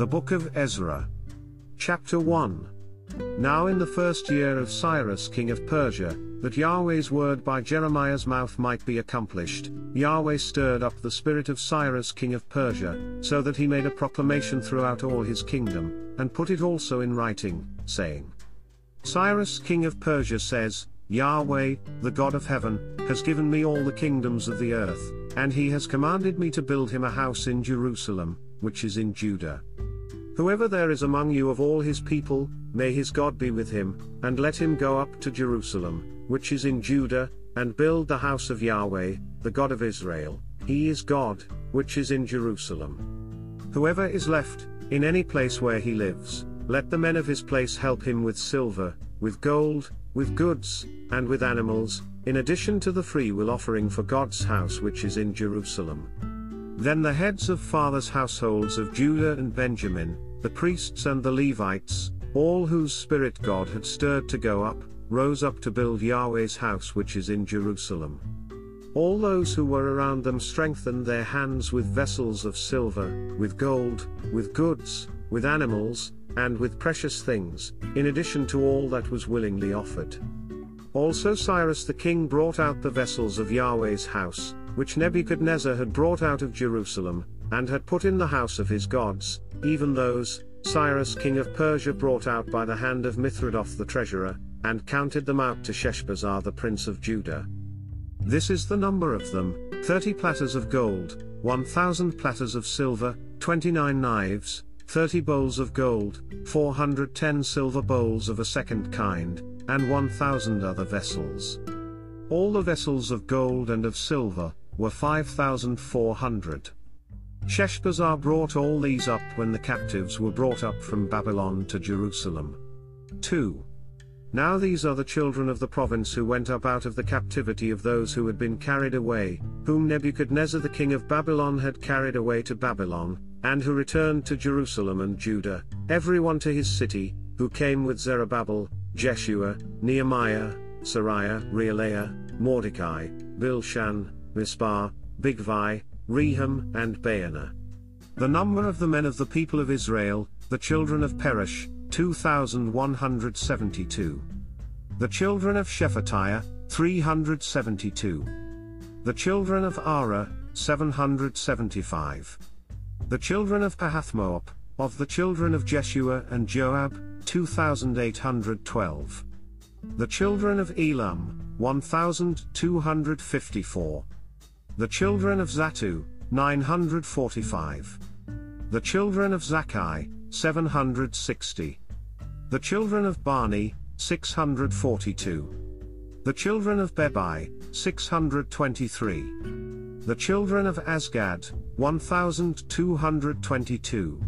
The Book of Ezra. Chapter 1. Now in the first year of Cyrus king of Persia, that Yahweh's word by Jeremiah's mouth might be accomplished, Yahweh stirred up the spirit of Cyrus king of Persia, so that he made a proclamation throughout all his kingdom, and put it also in writing, saying, Cyrus king of Persia says, Yahweh, the God of heaven, has given me all the kingdoms of the earth, and he has commanded me to build him a house in Jerusalem, which is in Judah. Whoever there is among you of all his people, may his God be with him, and let him go up to Jerusalem, which is in Judah, and build the house of Yahweh, the God of Israel, he is God, which is in Jerusalem. Whoever is left, in any place where he lives, let the men of his place help him with silver, with gold, with goods, and with animals, in addition to the freewill offering for God's house which is in Jerusalem. Then the heads of fathers' households of Judah and Benjamin, the priests and the Levites, all whose spirit God had stirred to go up, rose up to build Yahweh's house which is in Jerusalem. All those who were around them strengthened their hands with vessels of silver, with gold, with goods, with animals, and with precious things, in addition to all that was willingly offered. Also Cyrus the king brought out the vessels of Yahweh's house, which Nebuchadnezzar had brought out of Jerusalem, and had put in the house of his gods, even those, Cyrus king of Persia brought out by the hand of Mithredath the treasurer, and counted them out to Sheshbazzar the prince of Judah. This is the number of them, thirty platters of gold, one thousand platters of silver, twenty-nine knives, thirty bowls of gold, four hundred ten silver bowls of a second kind, and one thousand other vessels. All the vessels of gold and of silver, were five thousand four hundred. Sheshbazzar brought all these up when the captives were brought up from Babylon to Jerusalem. 2. Now these are the children of the province who went up out of the captivity of those who had been carried away, whom Nebuchadnezzar the king of Babylon had carried away to Babylon, and who returned to Jerusalem and Judah, everyone to his city, who came with Zerubbabel, Jeshua, Nehemiah, Seraiah, Reelaiah, Mordecai, Bilshan, Mispar, Bigvai, Rehum, and Baanah. The number of the men of the people of Israel, the children of Peresh, 2,172. The children of Shephatiah, 372. The children of Ara, 775. The children of Pahathmoab, of the children of Jeshua and Joab, 2,812. The children of Elam, 1,254. The children of Zattu, 945. The children of Zakkai, 760. The children of Bani, 642. The children of Bebai, 623. The children of Azgad, 1222.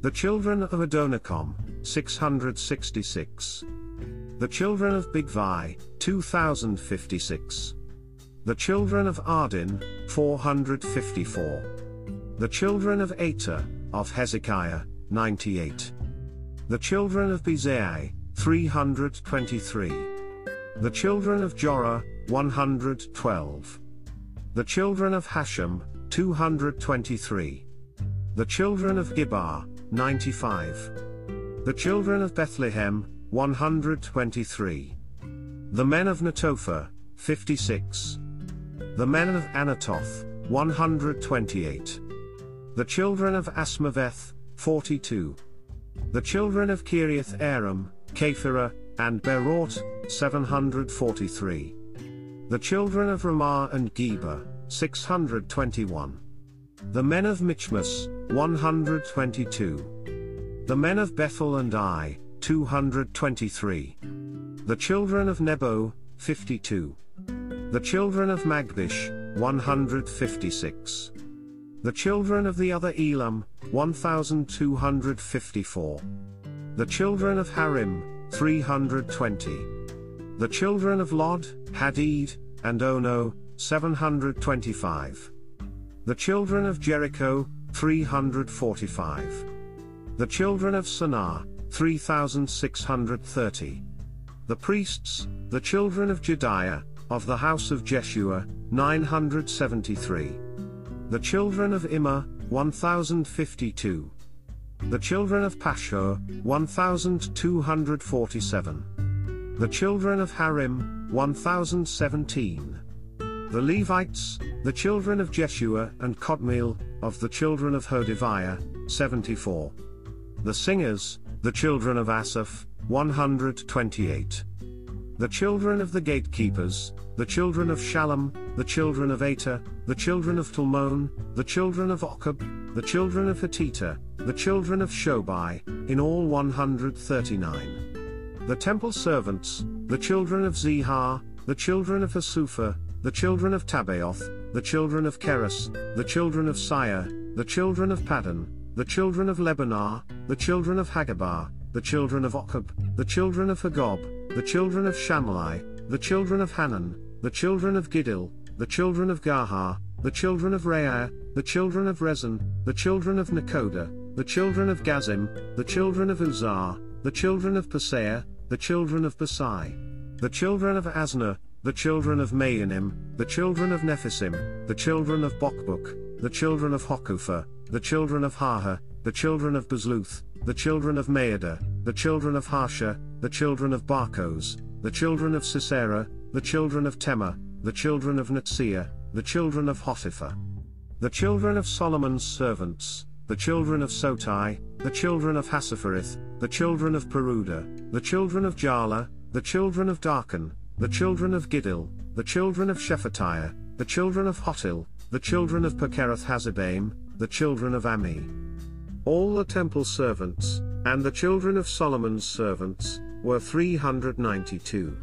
The children of Adonikam, 666. The children of Bigvai, 2056. The children of Ardin, 454. The children of Ater, of Hezekiah, 98. The children of Bezai, 323. The children of Jorah, 112. The children of Hashum, 223. The children of Gibbar, 95. The children of Bethlehem, 123. The men of Netophah, 56. The men of Anathoth, 128. The children of Asmaveth, 42. The children of Kiriath Arim, Kephirah, and Beeroth, 743. The children of Ramah and Geba, 621. The men of Michmas, 122. The men of Bethel and Ai, 223. The children of Nebo, 52. The children of Magbish, 156. The children of the other Elam, 1254. The children of Harim, 320. The children of Lod, Hadid, and Ono, 725. The children of Jericho, 345. The children of Sanah, 3630. The priests, the children of Jedaiah, of the house of Jeshua, 973. The children of Immer, 1052. the children of Pashur, 1247. The children of Harim, 1017. The Levites, the children of Jeshua and Kadmiel, of the children of Hodaviah, 74. The singers, the children of Asaph, 128. The children of the gatekeepers, the children of Shallum, the children of Ater, the children of Talmon, the children of Akkub, the children of Hatita, the children of Shobai, in all 139. The temple servants, the children of Zihar, the children of Hasupha, the children of Tabbaoth, the children of Keros, the children of Sire, the children of Paddan, the children of Lebanah, the children of Hagabah, the children of Akkub, the children of Hagab, the children of Shamlai, the children of Hanan, the children of Giddel, the children of Gahar, the children of Reaiah, the children of Rezin, the children of Nekoda, the children of Gazzam, the children of Uzar, the children of Paseah, the children of Besai, the children of Asnah, the children of Maanim, the children of Nephisim, the children of Bokbuk, the children of Hakupha, the children of Harha, the children of Bazluth, the children of Maada, the children of Harsha, the children of Barkos, the children of Sisera, the children of Tema, the children of Neziah, the children of Hatipha. The children of Solomon's servants, the children of Sotai, the children of Hassophereth, the children of Peruda, the children of Jala, the children of Darkon, the children of Giddel, the children of Shephatiah, the children of Hattil, the children of Pochereth Hazzebaim, the children of Ami. All the temple servants, and the children of Solomon's servants, were 392.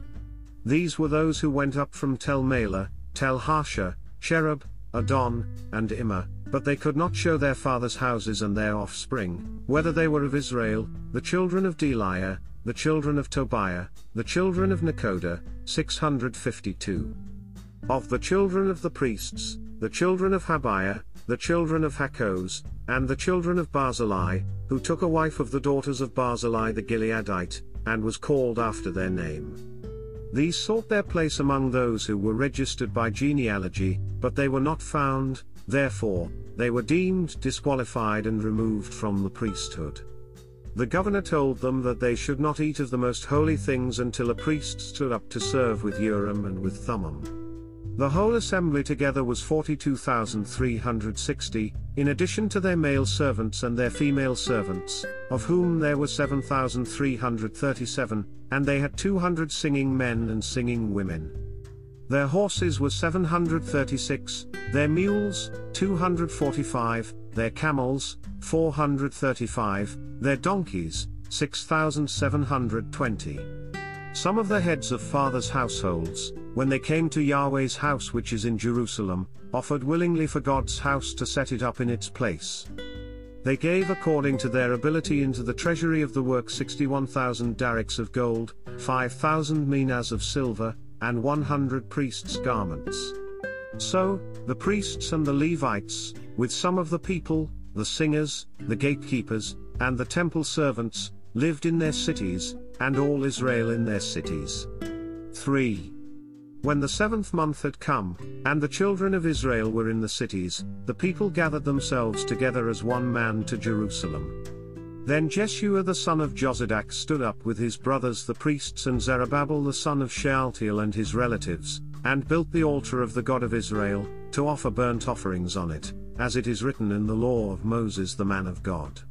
These were those who went up from Tel Melah, Tel Harsha, Cherub, Adon, and Immer, but they could not show their fathers' houses and their offspring, whether they were of Israel, the children of Delaiah, the children of Tobiah, the children of Nekoda, 652. Of the children of the priests, the children of Habiah, the children of Hakkoz, and the children of Barzillai, who took a wife of the daughters of Barzillai the Gileadite, and was called after their name. These sought their place among those who were registered by genealogy, but they were not found, therefore, they were deemed disqualified and removed from the priesthood. The governor told them that they should not eat of the most holy things until a priest stood up to serve with Urim and with Thummim. The whole assembly together was 42,360, in addition to their male servants and their female servants, of whom there were 7,337, and they had 200 singing men and singing women. Their horses were 736, their mules, 245, their camels, 435, their donkeys, 6,720. Some of the heads of fathers' households, when they came to Yahweh's house which is in Jerusalem, offered willingly for God's house to set it up in its place. They gave according to their ability into the treasury of the work 61,000 darics of gold, 5,000 minas of silver, and 100 priests' garments. So, the priests and the Levites, with some of the people, the singers, the gatekeepers, and the temple servants, lived in their cities, and all Israel in their cities. 3. When the seventh month had come, and the children of Israel were in the cities, the people gathered themselves together as one man to Jerusalem. Then Jeshua the son of Jozadak stood up with his brothers the priests and Zerubbabel the son of Shealtiel and his relatives, and built the altar of the God of Israel, to offer burnt offerings on it, as it is written in the law of Moses the man of God.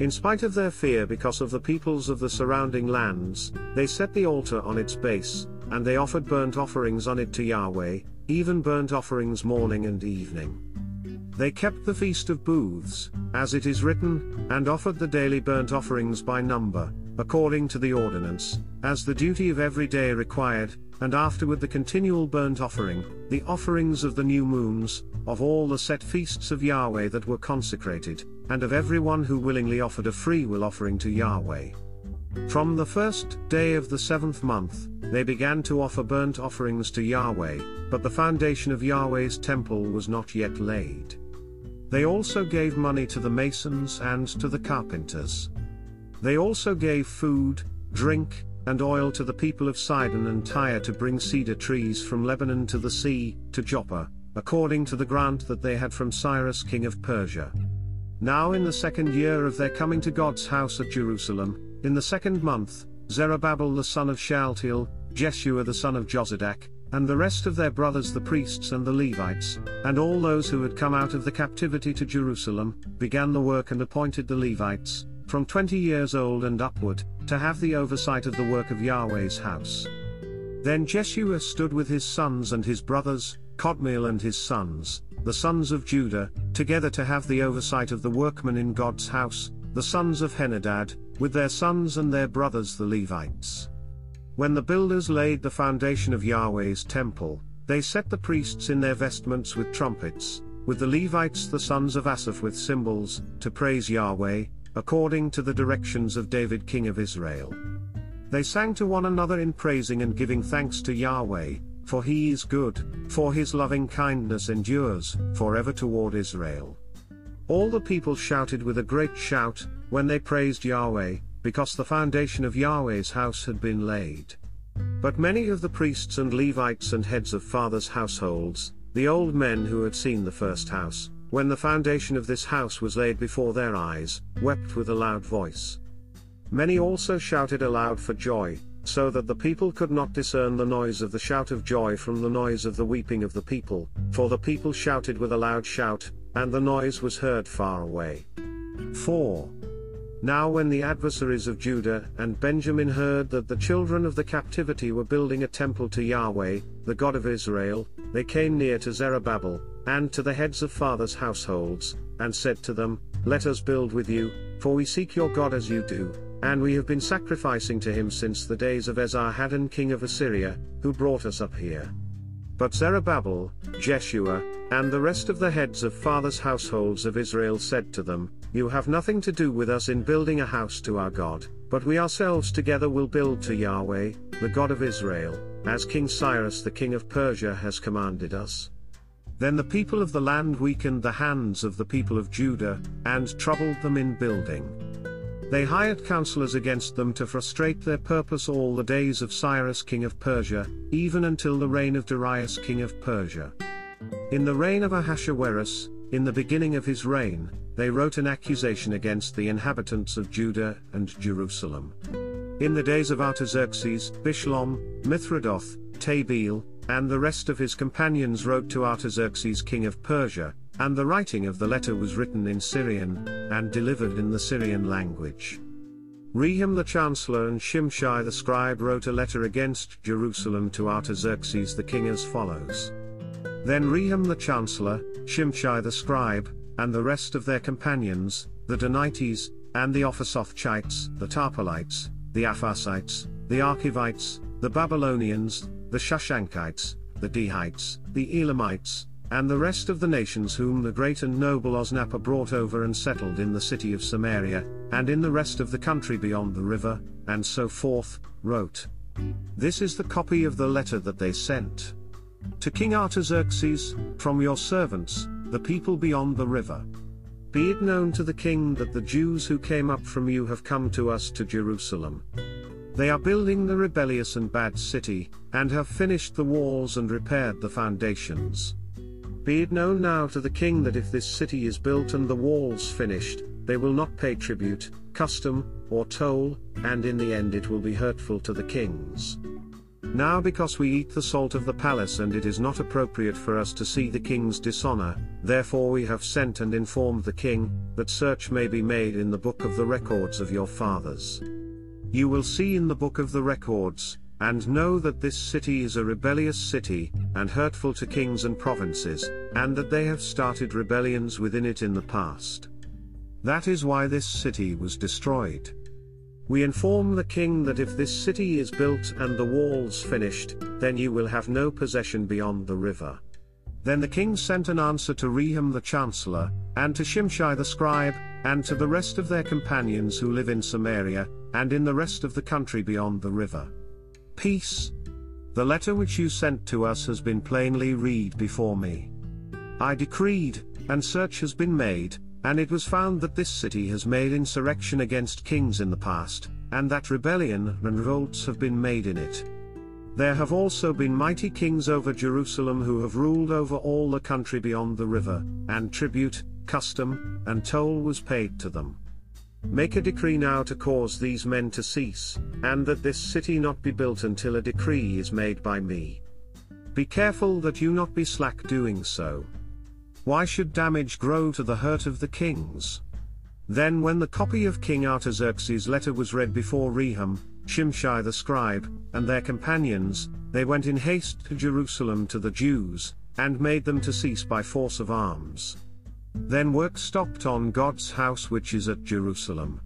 In spite of their fear because of the peoples of the surrounding lands, they set the altar on its base, and they offered burnt offerings on it to Yahweh, even burnt offerings morning and evening. They kept the feast of booths, as it is written, and offered the daily burnt offerings by number, according to the ordinance, as the duty of every day required, and afterward the continual burnt offering, the offerings of the new moons, of all the set feasts of Yahweh that were consecrated, and of every one who willingly offered a freewill offering to Yahweh. From the first day of the seventh month, they began to offer burnt offerings to Yahweh, but the foundation of Yahweh's temple was not yet laid. They also gave money to the masons and to the carpenters. They also gave food, drink, and oil to the people of Sidon and Tyre to bring cedar trees from Lebanon to the sea, to Joppa, according to the grant that they had from Cyrus king of Persia. Now in the second year of their coming to God's house at Jerusalem, in the second month, Zerubbabel the son of Shealtiel, Jeshua the son of Jozadak, and the rest of their brothers the priests and the Levites, and all those who had come out of the captivity to Jerusalem, began the work and appointed the Levites, from twenty years old and upward, to have the oversight of the work of Yahweh's house. Then Jeshua stood with his sons and his brothers, Kadmiel and his sons, the sons of Judah, together to have the oversight of the workmen in God's house, the sons of Henadad, with their sons and their brothers the Levites. When the builders laid the foundation of Yahweh's temple, they set the priests in their vestments with trumpets, with the Levites the sons of Asaph with cymbals, to praise Yahweh, according to the directions of David king of Israel. They sang to one another in praising and giving thanks to Yahweh, for he is good, for his loving kindness endures forever toward Israel. All the people shouted with a great shout, when they praised Yahweh, because the foundation of Yahweh's house had been laid. But many of the priests and Levites and heads of fathers' households, the old men who had seen the first house, when the foundation of this house was laid before their eyes, wept with a loud voice. Many also shouted aloud for joy, so that the people could not discern the noise of the shout of joy from the noise of the weeping of the people, for the people shouted with a loud shout, and the noise was heard far away. 4. Now when the adversaries of Judah and Benjamin heard that the children of the captivity were building a temple to Yahweh, the God of Israel, they came near to Zerubbabel, and to the heads of fathers' households, and said to them, Let us build with you, for we seek your God as you do, and we have been sacrificing to him since the days of Esarhaddon king of Assyria, who brought us up here. But Zerubbabel, Jeshua, and the rest of the heads of fathers' households of Israel said to them, You have nothing to do with us in building a house to our God, but we ourselves together will build to Yahweh, the God of Israel, as King Cyrus the king of Persia has commanded us. Then the people of the land weakened the hands of the people of Judah, and troubled them in building. They hired counselors against them to frustrate their purpose all the days of Cyrus king of Persia, even until the reign of Darius king of Persia. In the reign of Ahasuerus, in the beginning of his reign, they wrote an accusation against the inhabitants of Judah and Jerusalem. In the days of Artaxerxes, Bishlam, Mithredath, Tabeel, and the rest of his companions wrote to Artaxerxes king of Persia, and the writing of the letter was written in Syrian, and delivered in the Syrian language. Rehum the chancellor and Shimshai the scribe wrote a letter against Jerusalem to Artaxerxes the king as follows. Then Rehum the chancellor, Shimshai the scribe, and the rest of their companions, the Danites, and the Apharsathchites, the Tarpelites, the Apharsites, the Archevites, the Babylonians, the Shushanchites, the Dehaites, the Elamites, and the rest of the nations whom the great and noble Osnapper brought over and settled in the city of Samaria, and in the rest of the country beyond the river, and so forth, wrote. This is the copy of the letter that they sent. To King Artaxerxes, from your servants, the people beyond the river. Be it known to the king that the Jews who came up from you have come to us to Jerusalem. They are building the rebellious and bad city, and have finished the walls and repaired the foundations. Be it known now to the king that if this city is built and the walls finished, they will not pay tribute, custom, or toll, and in the end it will be hurtful to the kings. Now because we eat the salt of the palace and it is not appropriate for us to see the king's dishonor, therefore we have sent and informed the king, that search may be made in the book of the records of your fathers. You will see in the book of the records, and know that this city is a rebellious city, and hurtful to kings and provinces, and that they have started rebellions within it in the past. That is why this city was destroyed. We inform the king that if this city is built and the walls finished, then you will have no possession beyond the river. Then the king sent an answer to Rehum the chancellor, and to Shimshai the scribe, and to the rest of their companions who live in Samaria, and in the rest of the country beyond the river. Peace. The letter which you sent to us has been plainly read before me. I decreed, and search has been made, and it was found that this city has made insurrection against kings in the past, and that rebellion and revolts have been made in it. There have also been mighty kings over Jerusalem who have ruled over all the country beyond the river, and tribute, custom, and toll was paid to them. Make a decree now to cause these men to cease, and that this city not be built until a decree is made by me. Be careful that you not be slack doing so. Why should damage grow to the hurt of the kings? Then when the copy of King Artaxerxes' letter was read before Rehum, Shimshai the scribe, and their companions, they went in haste to Jerusalem to the Jews, and made them to cease by force of arms. Then work stopped on God's house which is at Jerusalem.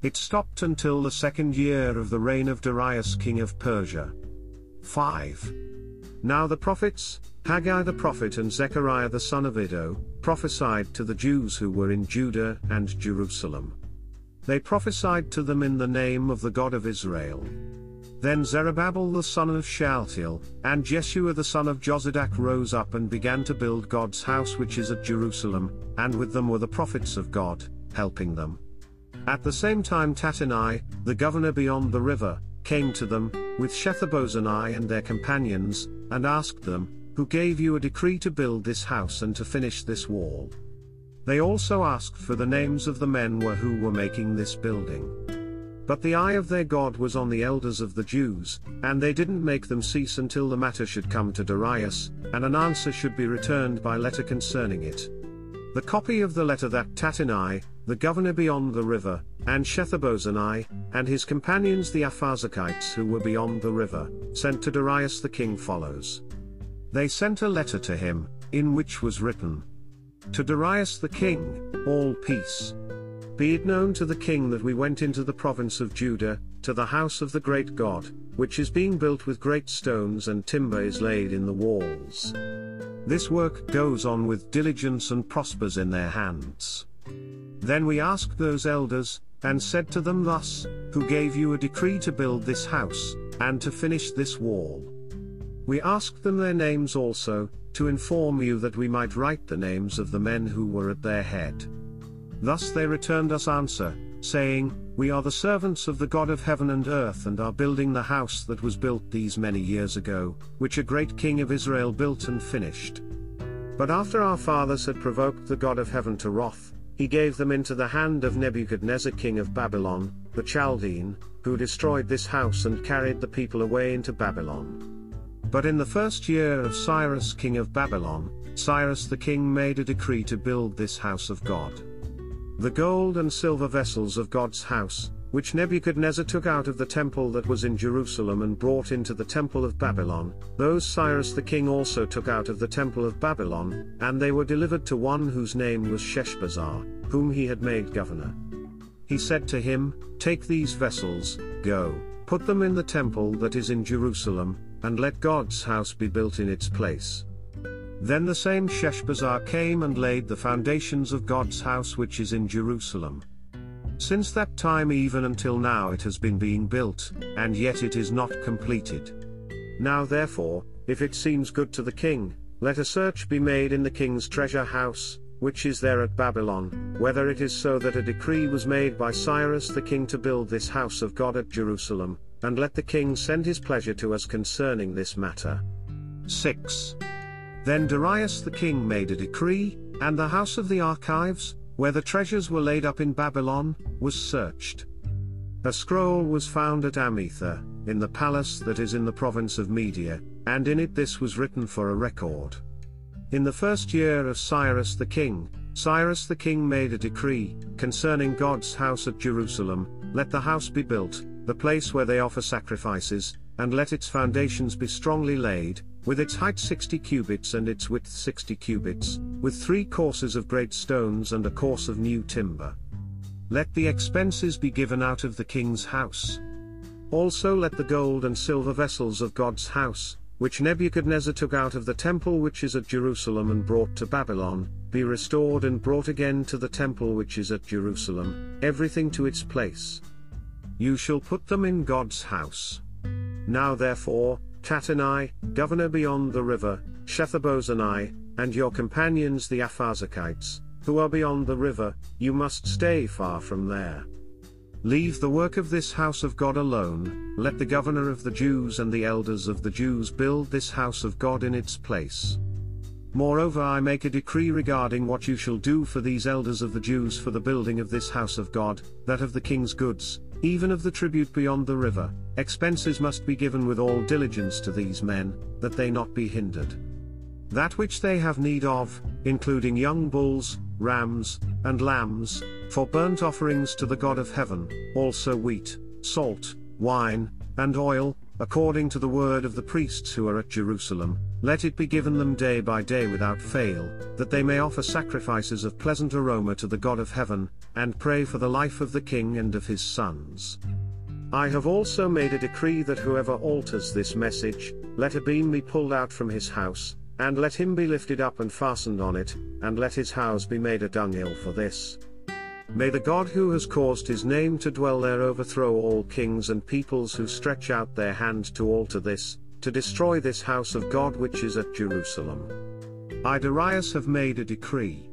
It stopped until the second year of the reign of Darius king of Persia. 5. Now the prophets, Haggai the prophet and Zechariah the son of Iddo, prophesied to the Jews who were in Judah and Jerusalem. They prophesied to them in the name of the God of Israel. Then Zerubbabel the son of Shealtiel, and Jeshua the son of Jozadak rose up and began to build God's house which is at Jerusalem, and with them were the prophets of God, helping them. At the same time Tattenai, the governor beyond the river, came to them, with Shethar-bozenai and their companions, and asked them, Who gave you a decree to build this house and to finish this wall? They also asked for the names of the men were who were making this building. But the eye of their God was on the elders of the Jews, and they didn't make them cease until the matter should come to Darius, and an answer should be returned by letter concerning it. The copy of the letter that Tattenai, the governor beyond the river, and Shethar-bozenai, and his companions the Apharsachites who were beyond the river, sent to Darius the king follows. They sent a letter to him, in which was written, To Darius the king, all peace. Be it known to the king that we went into the province of Judah, to the house of the great God, which is being built with great stones and timber is laid in the walls. This work goes on with diligence and prospers in their hands. Then we asked those elders, and said to them thus, Who gave you a decree to build this house, and to finish this wall? We asked them their names also, to inform you that we might write the names of the men who were at their head. Thus they returned us answer, saying, We are the servants of the God of heaven and earth and are building the house that was built these many years ago, which a great king of Israel built and finished. But after our fathers had provoked the God of heaven to wrath, he gave them into the hand of Nebuchadnezzar king of Babylon, the Chaldean, who destroyed this house and carried the people away into Babylon. But in the first year of Cyrus king of Babylon, Cyrus the king made a decree to build this house of God. The gold and silver vessels of God's house, which Nebuchadnezzar took out of the temple that was in Jerusalem and brought into the temple of Babylon, those Cyrus the king also took out of the temple of Babylon, and they were delivered to one whose name was Sheshbazzar, whom he had made governor. He said to him, Take these vessels, go, put them in the temple that is in Jerusalem, and let God's house be built in its place. Then the same Sheshbazzar came and laid the foundations of God's house which is in Jerusalem. Since that time even until now it has been being built, and yet it is not completed. Now therefore, if it seems good to the king, let a search be made in the king's treasure house, which is there at Babylon, whether it is so that a decree was made by Cyrus the king to build this house of God at Jerusalem, and let the king send his pleasure to us concerning this matter. 6. Then Darius the king made a decree, and the house of the archives, where the treasures were laid up in Babylon, was searched. A scroll was found at Achmetha, in the palace that is in the province of Media, and in it this was written for a record. In the first year of Cyrus the king, Cyrus the king made a decree, concerning God's house at Jerusalem, let the house be built, the place where they offer sacrifices, and let its foundations be strongly laid, with its height 60 cubits and its width 60 cubits, with three courses of great stones and a course of new timber. Let the expenses be given out of the king's house. Also let the gold and silver vessels of God's house, which Nebuchadnezzar took out of the temple which is at Jerusalem and brought to Babylon, be restored and brought again to the temple which is at Jerusalem, everything to its place. You shall put them in God's house. Now therefore, Tattenai, governor beyond the river, Shethar-bozenai, and your companions the Apharsachites, who are beyond the river, you must stay far from there. Leave the work of this house of God alone, let the governor of the Jews and the elders of the Jews build this house of God in its place. Moreover I make a decree regarding what you shall do for these elders of the Jews for the building of this house of God, that of the king's goods, even of the tribute beyond the river, expenses must be given with all diligence to these men, that they not be hindered. That which they have need of, including young bulls, rams, and lambs, for burnt offerings to the God of heaven, also wheat, salt, wine, and oil, according to the word of the priests who are at Jerusalem, let it be given them day by day without fail, that they may offer sacrifices of pleasant aroma to the God of heaven, and pray for the life of the king and of his sons. I have also made a decree that whoever alters this message, let a beam be pulled out from his house, and let him be lifted up and fastened on it, and let his house be made a dunghill for this. May the God who has caused his name to dwell there overthrow all kings and peoples who stretch out their hand to alter this, to destroy this house of God which is at Jerusalem. I Darius have made a decree.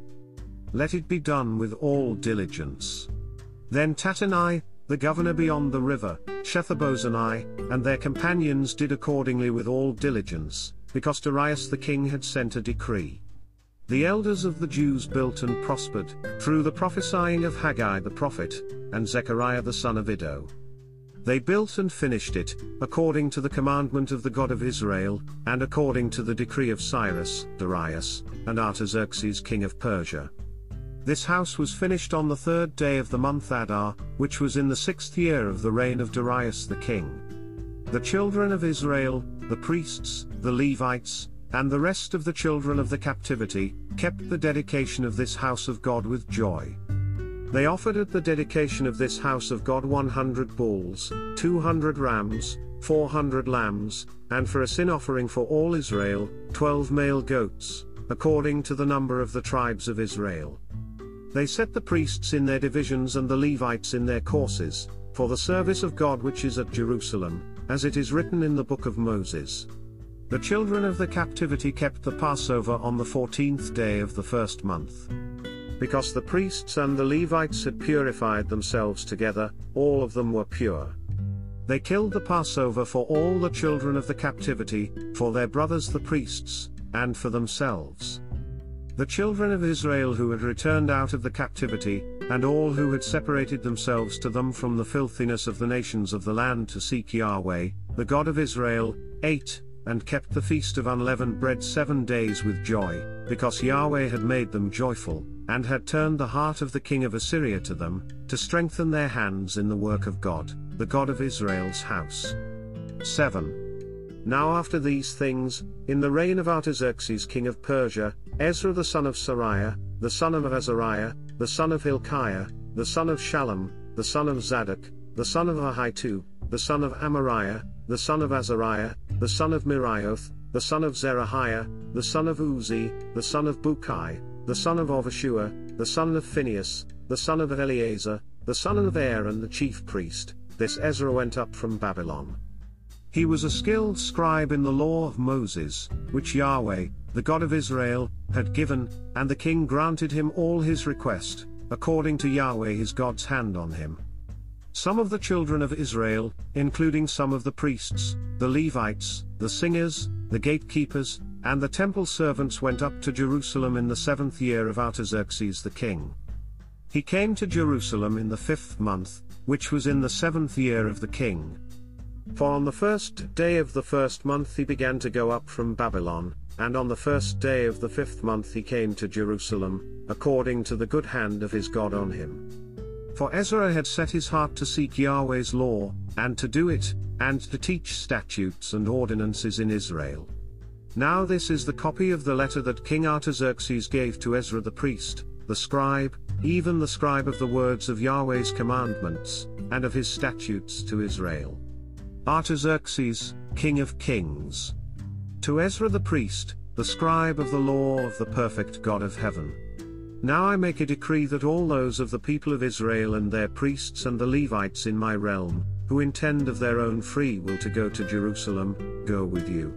Let it be done with all diligence. Then Tattenai, the governor beyond the river, Shethar-bozenai, and their companions did accordingly with all diligence, because Darius the king had sent a decree. The elders of the Jews built and prospered, through the prophesying of Haggai the prophet, and Zechariah the son of Iddo. They built and finished it, according to the commandment of the God of Israel, and according to the decree of Cyrus, Darius, and Artaxerxes king of Persia. This house was finished on the third day of the month Adar, which was in the sixth year of the reign of Darius the king. The children of Israel, the priests, the Levites, and the rest of the children of the captivity, kept the dedication of this house of God with joy. They offered at the dedication of this house of God 100 bulls, 200 rams, 400 lambs, and for a sin offering for all Israel, 12 male goats, according to the number of the tribes of Israel. They set the priests in their divisions and the Levites in their courses, for the service of God which is at Jerusalem, as it is written in the book of Moses. The children of the captivity kept the Passover on the fourteenth day of the first month. Because the priests and the Levites had purified themselves together, all of them were pure. They killed the Passover for all the children of the captivity, for their brothers the priests, and for themselves. The children of Israel who had returned out of the captivity, and all who had separated themselves to them from the filthiness of the nations of the land to seek Yahweh, the God of Israel, ate, and kept the feast of unleavened bread seven days with joy, because Yahweh had made them joyful, and had turned the heart of the king of Assyria to them, to strengthen their hands in the work of God, the God of Israel's house. 7. Now after these things, in the reign of Artaxerxes king of Persia, Ezra the son of Seraiah, the son of Azariah, the son of Hilkiah, the son of Shallum, the son of Zadok, the son of Ahitub, the son of Amariah, the son of Azariah, the son of Meraioth, the son of Zerahiah, the son of Uzzi, the son of Bukki, the son of Abishua, the son of Phinehas, the son of Eleazar, the son of Aaron the chief priest, this Ezra went up from Babylon. He was a skilled scribe in the law of Moses, which Yahweh, the God of Israel, had given, and the king granted him all his request, according to Yahweh his God's hand on him. Some of the children of Israel, including some of the priests, the Levites, the singers, the gatekeepers, and the temple servants went up to Jerusalem in the seventh year of Artaxerxes the king. He came to Jerusalem in the fifth month, which was in the seventh year of the king. For on the first day of the first month he began to go up from Babylon, and on the first day of the fifth month he came to Jerusalem, according to the good hand of his God on him. For Ezra had set his heart to seek Yahweh's law, and to do it, and to teach statutes and ordinances in Israel. Now this is the copy of the letter that King Artaxerxes gave to Ezra the priest, the scribe, even the scribe of the words of Yahweh's commandments, and of his statutes to Israel. Artaxerxes, King of Kings. To Ezra the priest, the scribe of the law of the perfect God of heaven. Now I make a decree that all those of the people of Israel and their priests and the Levites in my realm, who intend of their own free will to go to Jerusalem, go with you.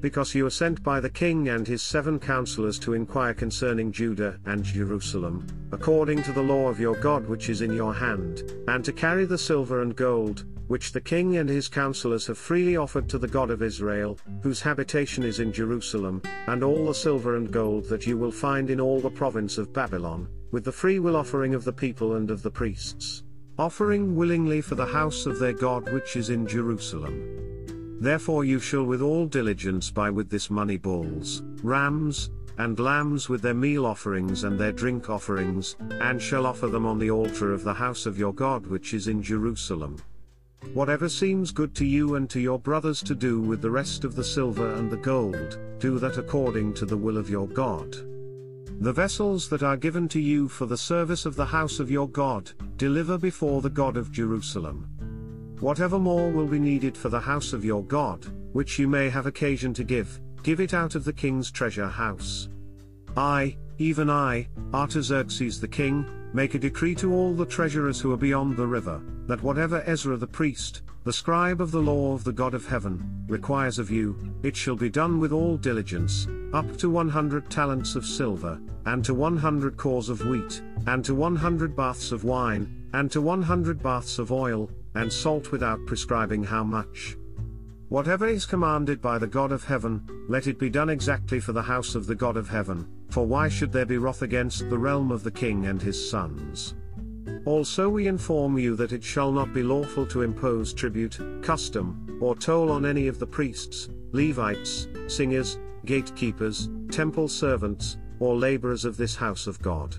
Because you are sent by the king and his seven counselors to inquire concerning Judah and Jerusalem, according to the law of your God which is in your hand, and to carry the silver and gold, which the king and his counselors have freely offered to the God of Israel, whose habitation is in Jerusalem, and all the silver and gold that you will find in all the province of Babylon, with the freewill offering of the people and of the priests, offering willingly for the house of their God which is in Jerusalem. Therefore you shall with all diligence buy with this money bulls, rams, and lambs with their meal offerings and their drink offerings, and shall offer them on the altar of the house of your God which is in Jerusalem. Whatever seems good to you and to your brothers to do with the rest of the silver and the gold, do that according to the will of your God. The vessels that are given to you for the service of the house of your God, deliver before the God of Jerusalem. Whatever more will be needed for the house of your God, which you may have occasion to give, give it out of the king's treasure house. I, even I, Artaxerxes the king, make a decree to all the treasurers who are beyond the river, that whatever Ezra the priest, the scribe of the law of the God of heaven, requires of you, it shall be done with all diligence, up to 100 talents of silver, and to 100 cores of wheat, and to 100 baths of wine, and to 100 baths of oil, and salt without prescribing how much. Whatever is commanded by the God of heaven, let it be done exactly for the house of the God of heaven, for why should there be wrath against the realm of the king and his sons? Also we inform you that it shall not be lawful to impose tribute, custom, or toll on any of the priests, Levites, singers, gatekeepers, temple servants, or laborers of this house of God.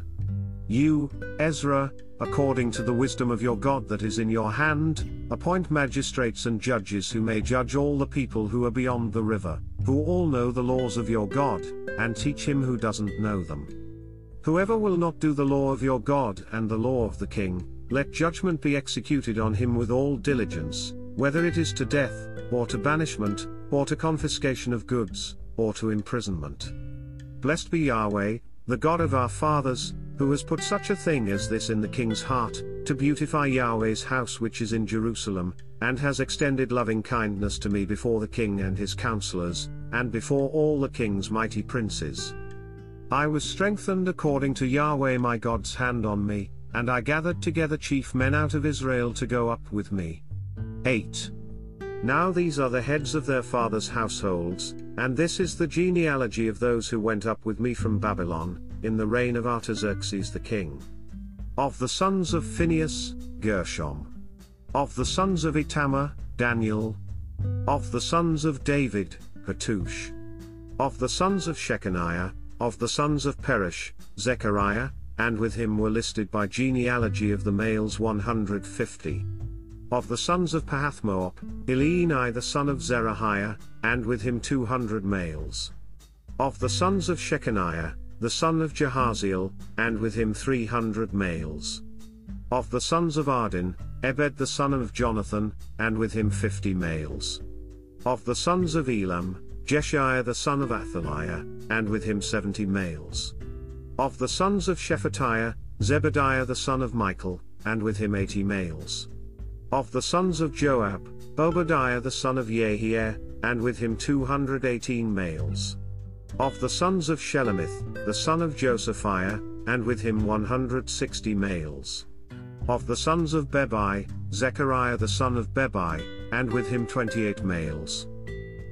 You, Ezra, according to the wisdom of your God that is in your hand, appoint magistrates and judges who may judge all the people who are beyond the river, who all know the laws of your God, and teach him who doesn't know them. Whoever will not do the law of your God and the law of the king, let judgment be executed on him with all diligence, whether it is to death, or to banishment, or to confiscation of goods, or to imprisonment. Blessed be Yahweh, the God of our fathers, who has put such a thing as this in the king's heart, to beautify Yahweh's house which is in Jerusalem, and has extended loving kindness to me before the king and his counselors, and before all the king's mighty princes. I was strengthened according to Yahweh my God's hand on me, and I gathered together chief men out of Israel to go up with me. 8. Now these are the heads of their fathers' households, and this is the genealogy of those who went up with me from Babylon, in the reign of Artaxerxes the king. Of the sons of Phinehas, Gershom. Of the sons of Ithamar, Daniel. Of the sons of David, Hattush. Of the sons of Shechaniah, of the sons of Peresh, Zechariah, and with him were listed by genealogy of the males 150. Of the sons of Pahathmoab, Elini the son of Zerahiah, and with him 200 males. Of the sons of Shechaniah, the son of Jehaziel, and with him 300 males. Of the sons of Adin, Ebed the son of Jonathan, and with him 50 males. Of the sons of Elam, Jeshaiah the son of Athaliah, and with him 70 males. Of the sons of Shephatiah, Zebediah the son of Michael, and with him 80 males. Of the sons of Joab, Obadiah the son of Jehiel, and with him 218 males. Of the sons of Shelomith, the son of Josephiah, and with him 160 males. Of the sons of Bebai, Zechariah the son of Bebai, and with him 28 males.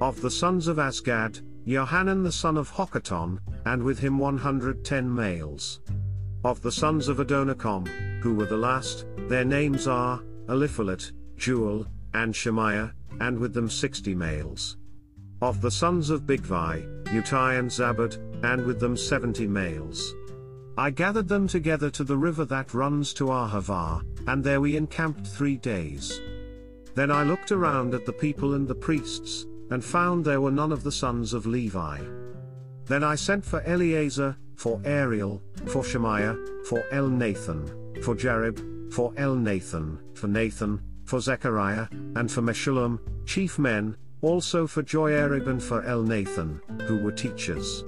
Of the sons of Azgad, Johanan the son of Hakkatan, and with him 110 males. Of the sons of Adonikam, who were the last, their names are, Eliphalet, Jeuel, and Shemaiah, and with them 60 males. Of the sons of Bigvai, Uthai and Zabad, and with them seventy males. I gathered them together to the river that runs to Ahava, and there we encamped three days. Then I looked around at the people and the priests, and found there were none of the sons of Levi. Then I sent for Eleazar, for Ariel, for Shemaiah, for Elnathan, for Jarib, for Elnathan, for Nathan, for Zechariah, and for Meshullam, chief men, also for Joiarib and for Elnathan, who were teachers.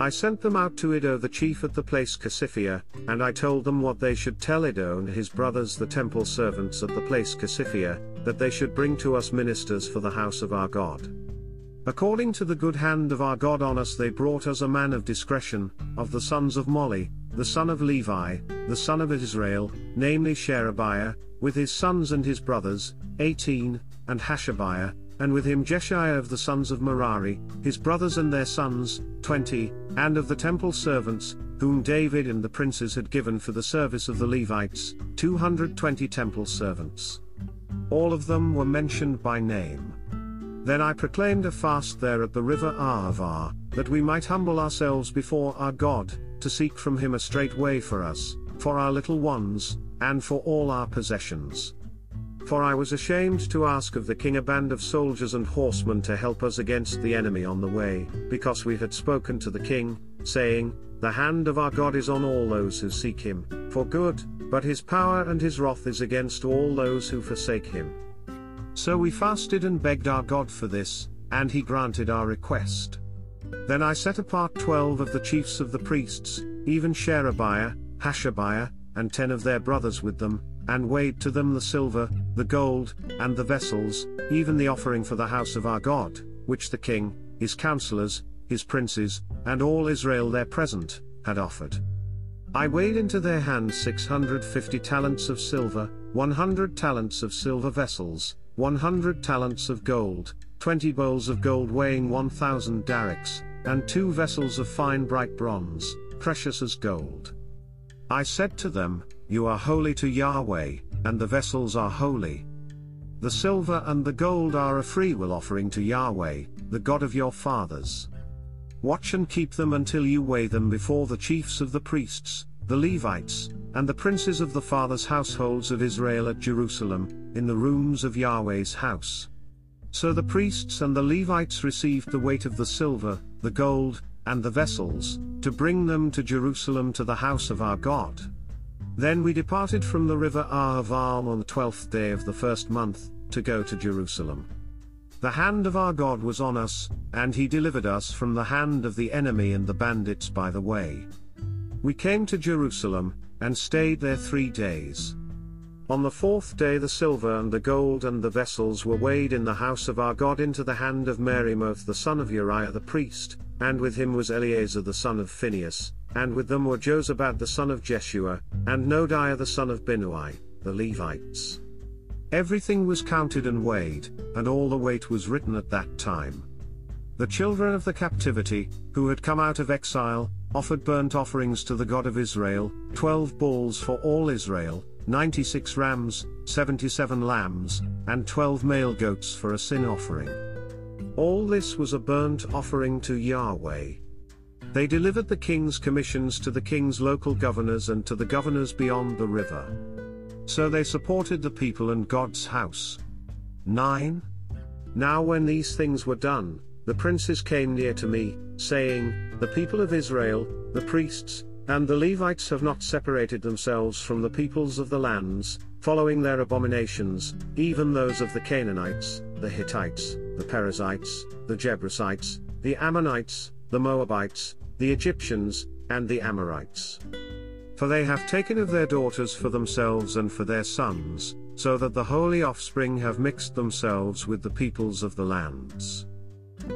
I sent them out to Iddo the chief at the place Casiphia, and I told them what they should tell Iddo and his brothers the temple servants at the place Casiphia, that they should bring to us ministers for the house of our God. According to the good hand of our God on us, they brought us a man of discretion, of the sons of Mahli, the son of Levi, the son of Israel, namely Sherebiah, with his sons and his brothers, 18, and Hashabiah, and with him Jeshaiah of the sons of Merari, his brothers and their sons, 20, and of the temple servants, whom David and the princes had given for the service of the Levites, 220 temple servants. All of them were mentioned by name. Then I proclaimed a fast there at the river Ahava, that we might humble ourselves before our God, to seek from him a straight way for us, for our little ones, and for all our possessions. For I was ashamed to ask of the king a band of soldiers and horsemen to help us against the enemy on the way, because we had spoken to the king, saying, The hand of our God is on all those who seek him, for good, but his power and his wrath is against all those who forsake him. So we fasted and begged our God for this, and he granted our request. Then I set apart twelve of the chiefs of the priests, even Sherebiah, Hashabiah, and ten of their brothers with them, and weighed to them the silver, the gold, and the vessels, even the offering for the house of our God, which the king, his counselors, his princes, and all Israel there present, had offered. I weighed into their hands six hundred fifty talents of silver, one hundred talents of silver vessels, 100 talents of gold, 20 bowls of gold weighing 1000 darics, and two vessels of fine bright bronze, precious as gold. I said to them, You are holy to Yahweh, and the vessels are holy. The silver and the gold are a freewill offering to Yahweh, the God of your fathers. Watch and keep them until you weigh them before the chiefs of the priests, the Levites, and the princes of the fathers' households of Israel at Jerusalem, in the rooms of Yahweh's house. So the priests and the Levites received the weight of the silver, the gold, and the vessels, to bring them to Jerusalem to the house of our God. Then we departed from the river Ahava on the twelfth day of the first month, to go to Jerusalem. The hand of our God was on us, and he delivered us from the hand of the enemy and the bandits by the way. We came to Jerusalem, and stayed there three days. On the fourth day the silver and the gold and the vessels were weighed in the house of our God into the hand of Meremoth the son of Uriah the priest, and with him was Eleazar the son of Phinehas, and with them were Jozabad the son of Jeshua, and Noadiah the son of Binnui, the Levites. Everything was counted and weighed, and all the weight was written at that time. The children of the captivity, who had come out of exile, offered burnt offerings to the God of Israel, 12 bulls for all Israel, 96 rams, 77 lambs, and 12 male goats for a sin offering. All this was a burnt offering to Yahweh. They delivered the king's commissions to the king's local governors and to the governors beyond the river. So they supported the people and God's house. 9. Now when these things were done, the princes came near to me, saying, The people of Israel, the priests, and the Levites have not separated themselves from the peoples of the lands, following their abominations, even those of the Canaanites, the Hittites, the Perizzites, the Jebusites, the Ammonites, the Moabites, the Egyptians, and the Amorites. For they have taken of their daughters for themselves and for their sons, so that the holy offspring have mixed themselves with the peoples of the lands.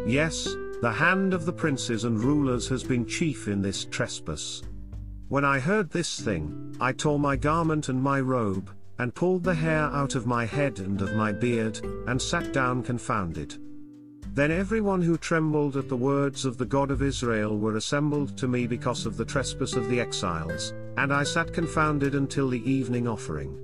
Yes, the hand of the princes and rulers has been chief in this trespass. When I heard this thing, I tore my garment and my robe, and pulled the hair out of my head and of my beard, and sat down confounded. Then everyone who trembled at the words of the God of Israel were assembled to me because of the trespass of the exiles, and I sat confounded until the evening offering.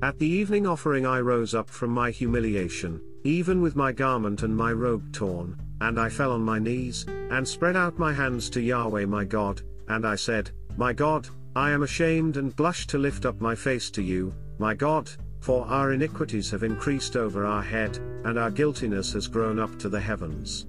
At the evening offering I rose up from my humiliation, even with my garment and my robe torn, and I fell on my knees, and spread out my hands to Yahweh my God, and I said, My God, I am ashamed and blush to lift up my face to you, my God, for our iniquities have increased over our head, and our guiltiness has grown up to the heavens.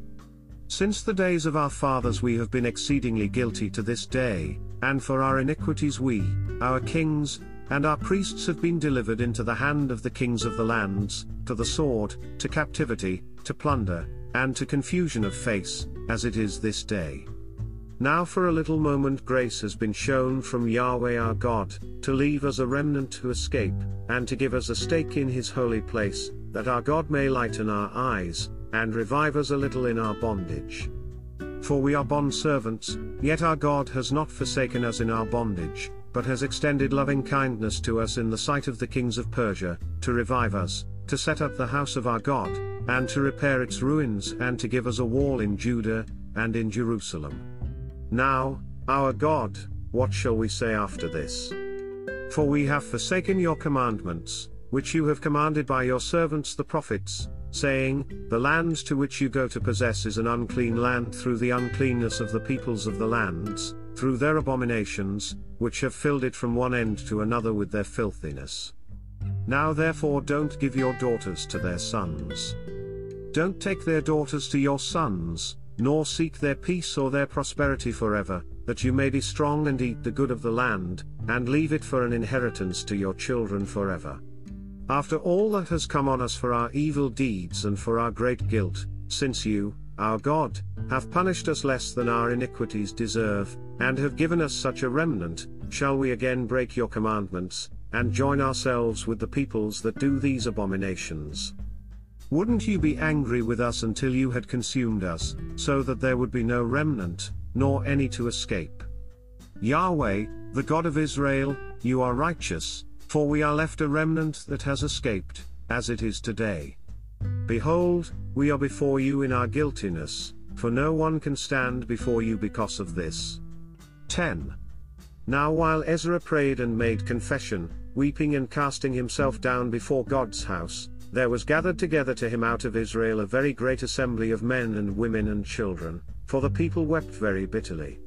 Since the days of our fathers we have been exceedingly guilty to this day, and for our iniquities we, our kings, and our priests have been delivered into the hand of the kings of the lands, to the sword, to captivity, to plunder, and to confusion of face, as it is this day. Now for a little moment grace has been shown from Yahweh our God, to leave us a remnant to escape, and to give us a stake in his holy place, that our God may lighten our eyes, and revive us a little in our bondage. For we are bondservants, yet our God has not forsaken us in our bondage, but has extended loving kindness to us in the sight of the kings of Persia, to revive us, to set up the house of our God, and to repair its ruins and to give us a wall in Judah, and in Jerusalem. Now, our God, what shall we say after this? For we have forsaken your commandments, which you have commanded by your servants the prophets, saying, The land to which you go to possess is an unclean land through the uncleanness of the peoples of the lands, through their abominations, which have filled it from one end to another with their filthiness. Now therefore don't give your daughters to their sons. Don't take their daughters to your sons, nor seek their peace or their prosperity forever, that you may be strong and eat the good of the land, and leave it for an inheritance to your children forever. After all that has come on us for our evil deeds and for our great guilt, since you, our God, have punished us less than our iniquities deserve, and have given us such a remnant, shall we again break your commandments, and join ourselves with the peoples that do these abominations? Wouldn't you be angry with us until you had consumed us, so that there would be no remnant, nor any to escape? Yahweh, the God of Israel, you are righteous, for we are left a remnant that has escaped, as it is today. Behold, we are before you in our guiltiness, for no one can stand before you because of this. 10. Now while Ezra prayed and made confession, weeping and casting himself down before God's house, there was gathered together to him out of Israel a very great assembly of men and women and children, for the people wept very bitterly.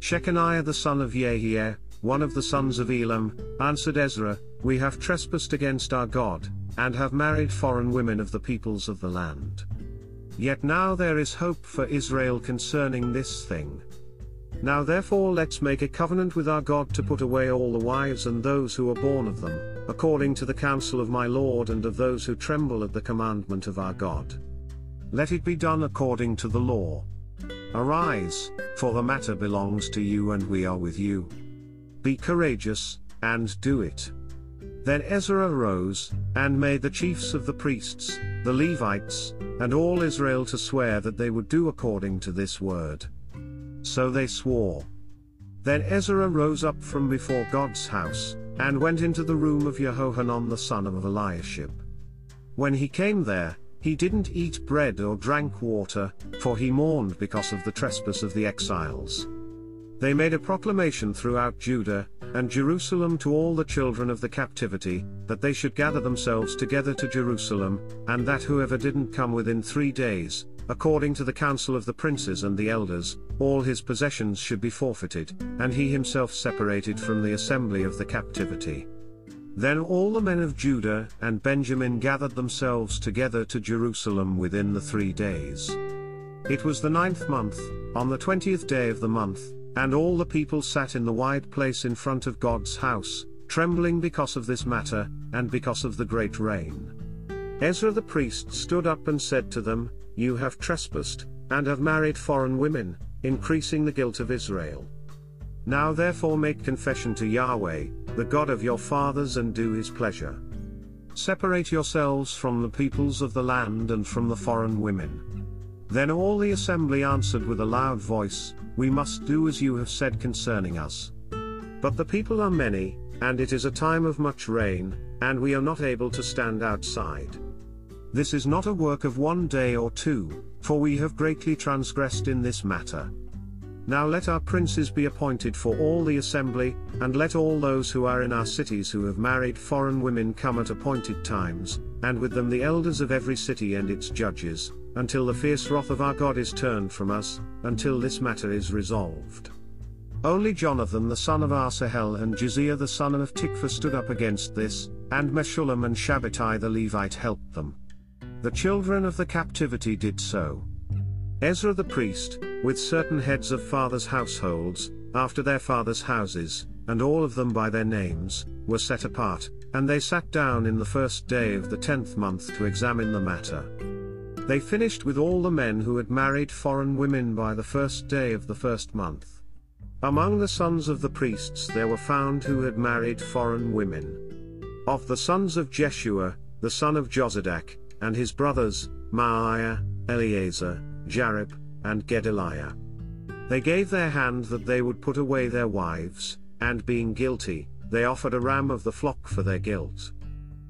Shecaniah the son of Jehiel, one of the sons of Elam, answered Ezra, We have trespassed against our God, and have married foreign women of the peoples of the land. Yet now there is hope for Israel concerning this thing. Now therefore let's make a covenant with our God to put away all the wives and those who are born of them, according to the counsel of my Lord and of those who tremble at the commandment of our God. Let it be done according to the law. Arise, for the matter belongs to you and we are with you. Be courageous, and do it. Then Ezra arose, and made the chiefs of the priests, the Levites, and all Israel to swear that they would do according to this word. So they swore. Then Ezra rose up from before God's house, and went into the room of Jehohanan the son of Eliashib. When he came there, he didn't eat bread or drank water, for he mourned because of the trespass of the exiles. They made a proclamation throughout Judah and Jerusalem to all the children of the captivity, that they should gather themselves together to Jerusalem, and that whoever didn't come within three days, according to the counsel of the princes and the elders, all his possessions should be forfeited, and he himself separated from the assembly of the captivity. Then all the men of Judah and Benjamin gathered themselves together to Jerusalem within the three days. It was the ninth month, on the twentieth day of the month, and all the people sat in the wide place in front of God's house, trembling because of this matter, and because of the great rain. Ezra the priest stood up and said to them, You have trespassed, and have married foreign women, increasing the guilt of Israel. Now therefore make confession to Yahweh, the God of your fathers and do his pleasure. Separate yourselves from the peoples of the land and from the foreign women. Then all the assembly answered with a loud voice, we must do as you have said concerning us. But the people are many, and it is a time of much rain, and we are not able to stand outside. This is not a work of one day or two, for we have greatly transgressed in this matter. Now let our princes be appointed for all the assembly, and let all those who are in our cities who have married foreign women come at appointed times, and with them the elders of every city and its judges, until the fierce wrath of our God is turned from us, until this matter is resolved. Only Jonathan the son of Asahel and Josiah the son of Tikvah stood up against this, and Meshullam and Shabbethai the Levite helped them. The children of the captivity did so. Ezra the priest, with certain heads of fathers' households, after their fathers' houses, and all of them by their names, were set apart, and they sat down in the first day of the tenth month to examine the matter. They finished with all the men who had married foreign women by the first day of the first month. Among the sons of the priests there were found who had married foreign women. Of the sons of Jeshua, the son of Jozadak, and his brothers, Maaseiah, Eleazar, Jarib, and Gedaliah. They gave their hand that they would put away their wives, and being guilty, they offered a ram of the flock for their guilt.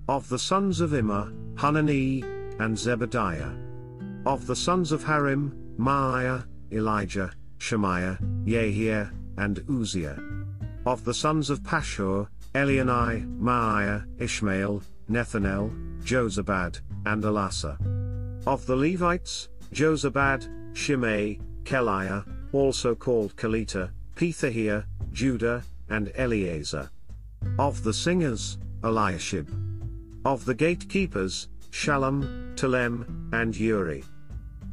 Of the sons of Immer, Hanani, and Zebadiah. Of the sons of Harim, Maaseiah, Elijah, Shemaiah, Jehiel, and Uzziah. Of the sons of Pashur, Elioenai, Maaseiah, Ishmael, Nethanel, Jozabad, and Elasah. Of the Levites, Jozabad, Shimei, Kelaiah, also called Kelita, Pethahiah, Judah, and Eleazar. Of the singers, Eliashib. Of the gatekeepers, Shallum, Telem, and Uri.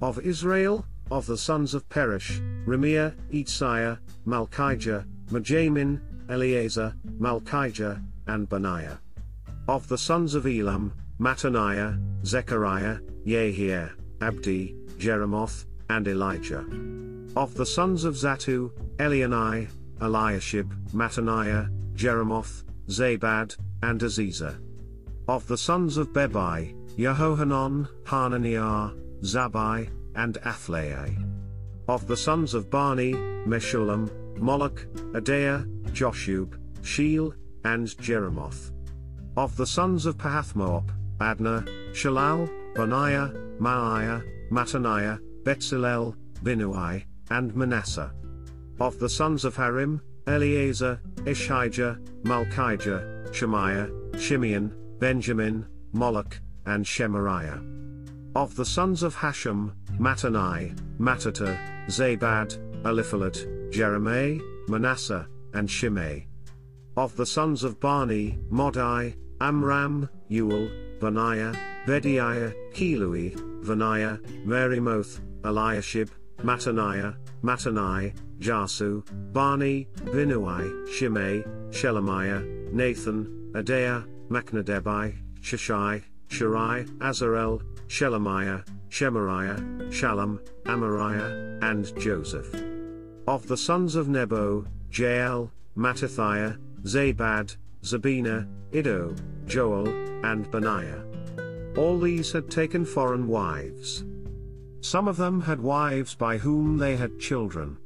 Of Israel, of the sons of Parosh, Ramiah, Izziah, Malchijah, Mijamin, Eleazar, Malchijah, and Benaiah. Of the sons of Elam, Mattaniah, Zechariah, Jehiel, Abdi, Jeremoth, and Elijah. Of the sons of Zattu, Elioenai, Eliashib, Mattaniah, Jeremoth, Zabad, and Aziza. Of the sons of Bebai, Jehohanan, Hananiah, Zabbai, and Athlai. Of the sons of Bani, Meshullam, Malluch, Adaiah, Jashub, Sheal, and Jeremoth. Of the sons of Pahathmoab, Adna, Shalal, Benaiah, Maaseiah, Mattaniah, Bezalel, Binnui, and Manasseh. Of the sons of Harim, Eleazar, Isshijah, Malchijah, Shemaiah, Shimeon, Benjamin, Malluch, and Shemariah. Of the sons of Hashum, Mattenai, Mattattah, Zabad, Eliphelet, Jeremiah, Manasseh, and Shimei. Of the sons of Bani, Maadai, Amram, Uel, Benaiah, Bedeiah, Cheluhi, Benaiah, Meremoth, Eliashib, Mattaniah, Mattenai, Jaasu, Bani, Binnui, Shimei, Shelemiah, Nathan, Adaiah, Machnadebai, Shashai, Sharai, Azarel, Shelemiah, Shemariah, Shallum, Amariah, and Joseph. Of the sons of Nebo, Jeiel, Mattithiah, Zabad, Zebina, Iddo, Joel, and Benaiah. All these had taken foreign wives. Some of them had wives by whom they had children,